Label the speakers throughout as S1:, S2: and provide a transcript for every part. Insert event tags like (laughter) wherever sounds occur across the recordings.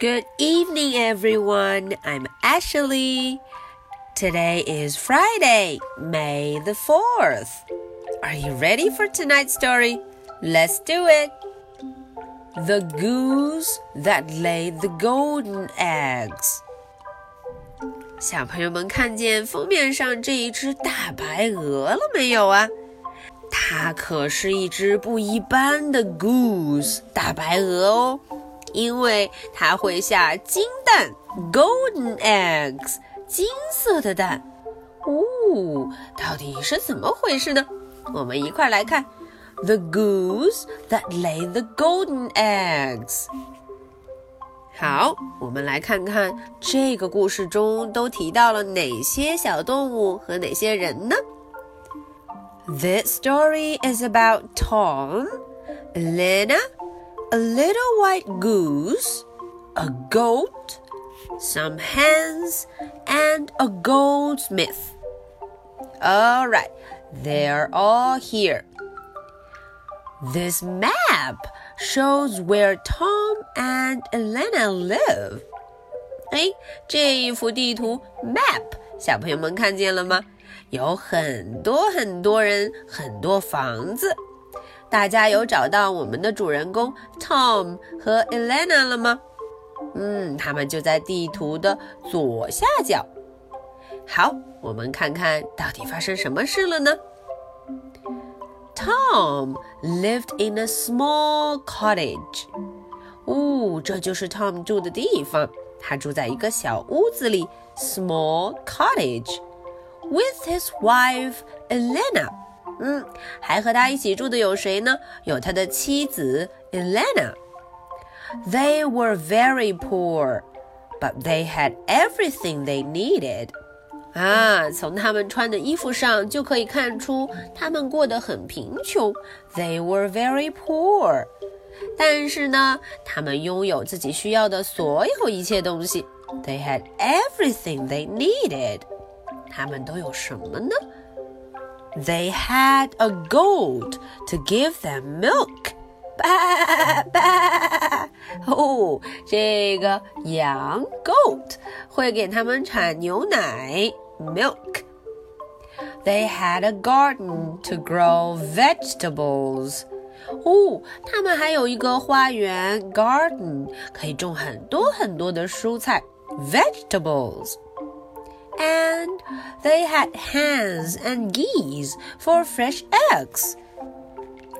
S1: Good evening, everyone. I'm Ashley. Today is Friday, May the 4th. Are you ready for tonight's story? Let's do it. The goose that laid the golden eggs. 小朋友们看见封面上这一只大白鹅了没有啊？它可是一只不一般的 goose 大白鹅哦。 因为它会下金蛋 （golden eggs），金色的蛋。哦，到底是怎么回事呢？我们一块来看：The goose that laid the golden eggs。好，我们来看看这个故事中都提到了哪些小动物和哪些人呢？This story is about Tom, Lena a little white goose, a goat, some hens, and a goldsmith. All right, they're all here. This map shows where Tom and Elena live. 哎，这一幅地图 map，小朋友们看见了吗？有很多很多人，很多房子。 大家有找到我们的主人公 Tom 和 Elena 了吗？嗯，他们就在地图的左下角。好，我们看看到底发生什么事了呢？Tom lived in a small cottage。哦，这就是 Tom 住的地方。他住在一个小屋子里，small cottage，with his wife Elena。嗯，还和他一起住的有谁呢？有他的妻子 Elena。They were very poor, but they had everything they needed. 啊，从他们穿的衣服上就可以看出他们过得很贫穷。They were very poor，但是呢，他们拥有自己需要的所有一切东西。They had everything they needed。他们都有什么呢 ？they had a goat to give them milk. (laughs) 吧吧哦，这个羊 goat 会给他们产牛奶 milk。They had a garden to grow vegetables. 哦，他们还有一个花园 garden，可以种很多很多的蔬菜 vegetables and they had hens and geese for fresh eggs.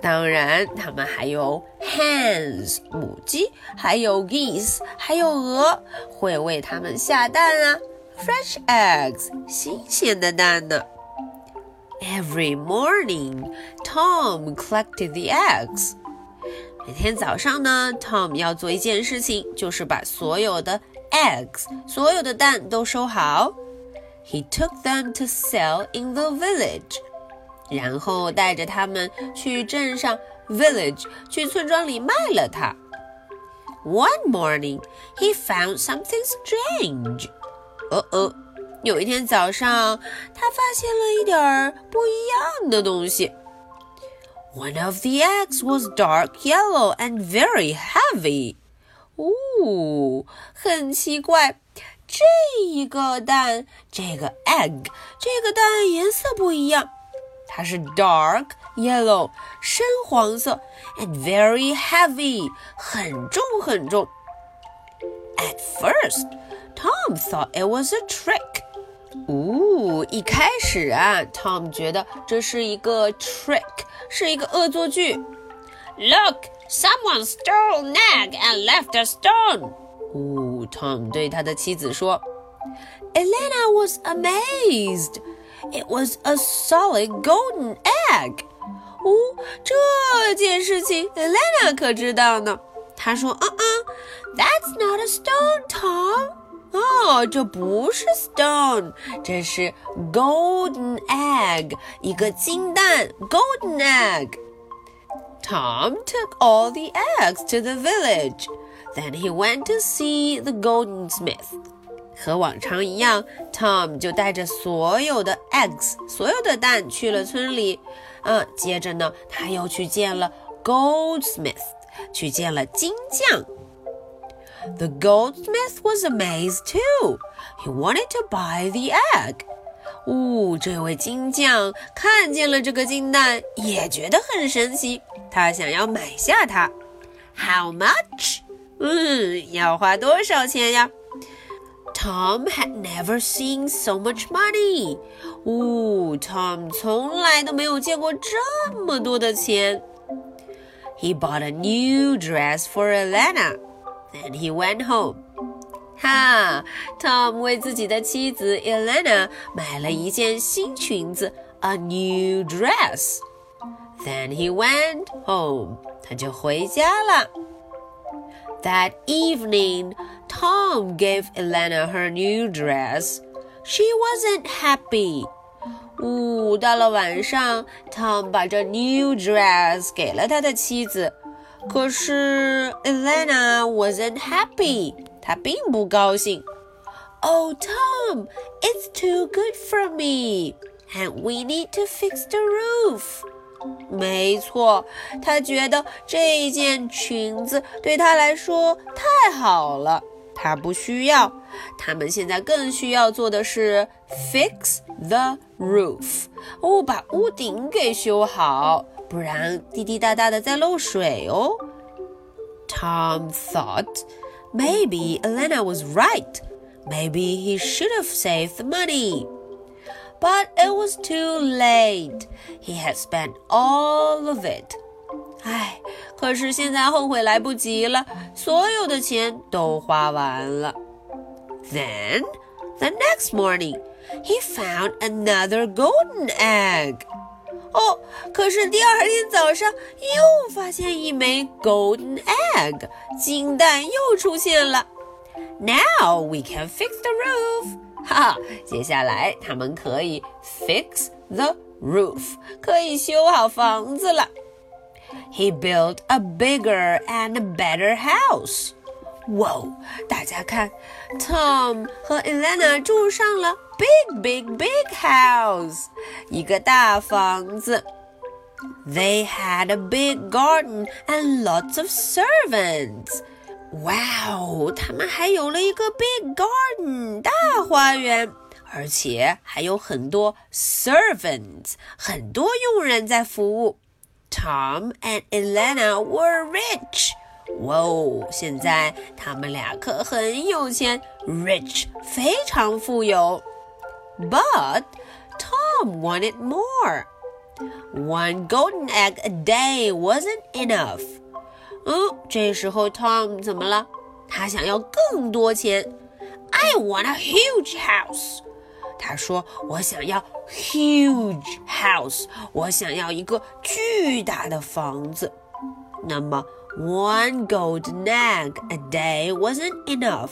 S1: 当然，他们还有 hens 母鸡，还有 geese 还有鹅，会为它们下蛋啊，fresh eggs 新鲜的蛋呢。Every morning, Tom collected the eggs. 每天早上呢，Tom 要做一件事情，就是把所有的 eggs 所有的蛋都收好。 he took them to sell in the village. 然后带着他们去镇上 village 去村庄里卖了它。One morning, he found something strange. 哦哦，有一天早上，他发现了一点不一样的东西。One of the eggs was dark yellow and very heavy. 哦，很奇怪。 这一个蛋，这个 egg，这个蛋颜色不一样，它是 dark yellow，深黄色，and very heavy，很重很重。At first, Tom thought it was a trick. 哦，一开始啊，Tom 觉得这是一个 trick，是一个恶作剧。Look, someone stole an egg and left a stone. 哦，Tom 对他的妻子说：“Elena was amazed. It was a solid golden egg.” 哦，这件事情 Elena 可知道呢。她说：“嗯嗯，That's not a stone, Tom. 哦，这不是 stone，这是 golden egg，一个金蛋 golden egg。” Tom took all the eggs to the village. Then he went to see the goldsmith. 和往常一样，Tom 就带着所有的 eggs，所有的蛋去了村里。嗯，接着呢，他又去见了 goldsmith，去见了金匠。 The goldsmith was amazed too. He wanted to buy the egg. 哦，这位金匠看见了这个金蛋，也觉得很神奇，他想要买下它。How much？ 嗯，要花多少钱呀？Tom had never seen so much money. 哦，Tom 从来都没有见过这么多的钱。He bought a new dress for Elena. Then he went home. 哈，Tom 为自己的妻子 Elena 买了一件新裙子，a new dress. Then he went home. 他就回家了。 That evening, Tom gave Elena her new dress. She wasn't happy. 呜，到了晚上，Tom 把这 new dress 给了他的妻子。可是 Elena wasn't happy，她并不高兴。Oh, Tom, it's too good for me, and we need to fix the roof. 没错，她觉得这件裙子对她来说太好了，她不需要。他们现在更需要做的是 fix the roof，哦，把屋顶给修好。不然滴滴答答的在漏水哦。Tom thought maybe Elena was right. Maybe he should have saved the money. But it was too late. He had spent all of it. 唉，可是现在后悔来不及了，所有的钱都花完了。Then, the next morning, he found another golden egg. 哦，可是第二天早上又发现一枚 golden egg，金蛋又出现了。Now we can fix the roof。 哈，接下来他们可以 fix the roof，可以修好房子了。He built a bigger and better house. 哇哦！大家看，Tom 和 Elena 住上了 big big big house，一个大房子。They had a big garden and lots of servants. 哇哦！他们还有了一个 big garden 大花园，而且还有很多 servants 很多佣人在服务。Tom and Elena were rich. 哇哦！现在他们俩可很有钱，rich，非常富有。But Tom wanted more. One golden egg a day wasn't enough. 嗯，这时候 Tom 怎么了？他想要更多钱。I want a huge house. 他说：“我想要 huge house，我想要一个巨大的房子。”那么 one golden egg a day wasn't enough.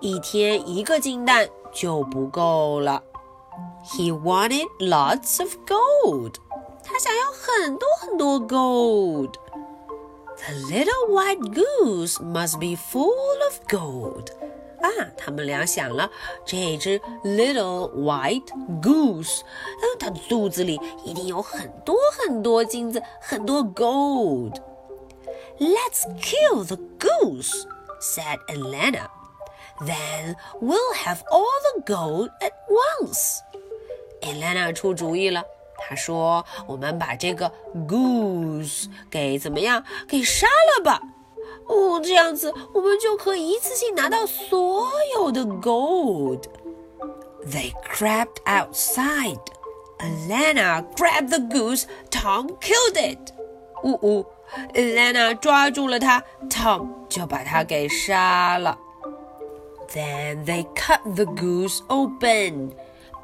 S1: 一天一个金蛋就不够了。He wanted lots of gold. 他想要很多很多 gold. The little white goose must be full of gold. 啊，他们俩想了，这只 little white goose，嗯，它肚子里一定有很多很多金子，很多 gold。Let's kill the goose, said Elena. Then we'll have all the gold at once. Elena 出主意了， 她说：“我们把这个 goose 给怎么样？给杀了吧。哦，这样子我们就可以一次性拿到所有的 gold。” They crept outside. Elena grabbed the goose. Tom killed it. 呜呜。Elena 抓住了他，Tom 就把他给杀了。Then they cut the goose open,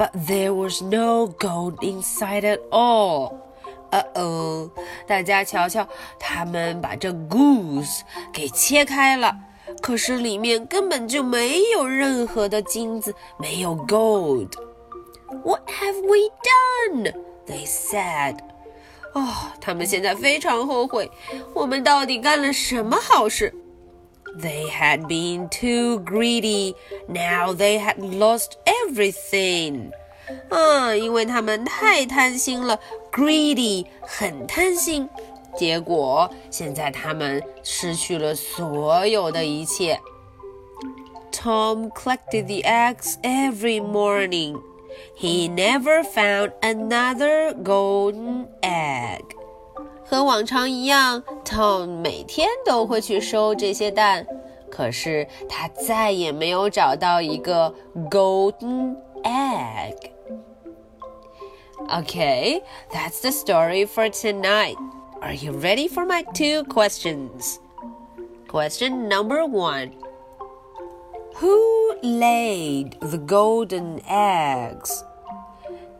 S1: but there was no gold inside at all. 呃哦，大家瞧瞧，他们把这 goose 给切开了，可是里面根本就没有任何的金子，没有 gold。What have we done? They said. 哦，他们现在非常后悔，我们到底干了什么好事 ？They had been too greedy. Now they had lost everything. 嗯，因为他们太贪心了，greedy 很贪心，结果现在他们失去了所有的一切。 Tom collected the eggs every morning. He never found another golden egg. 和往常一样，Tom 每天都会去收这些蛋，可是他再也没有找到一个 golden egg. Okay, that's the story for tonight. Are you ready for my two questions? Question number one Who laid the golden eggs?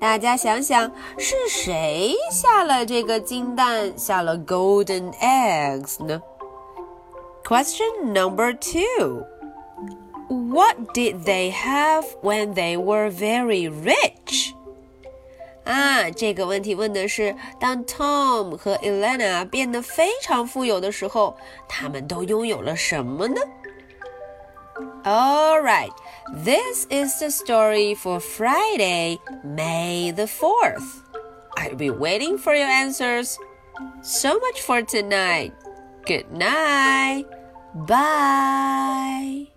S1: 大家想想，是谁下了这个金蛋，下了 golden eggs 呢？Question number two. What did they have when they were very rich? 啊，这个问题问的是，当 Tom 和 Elena 变得非常富有的时候，他们都拥有了什么呢？All right, this is the story for Friday, May the 4th. I'll be waiting for your answers. So much for tonight. Good night. Bye.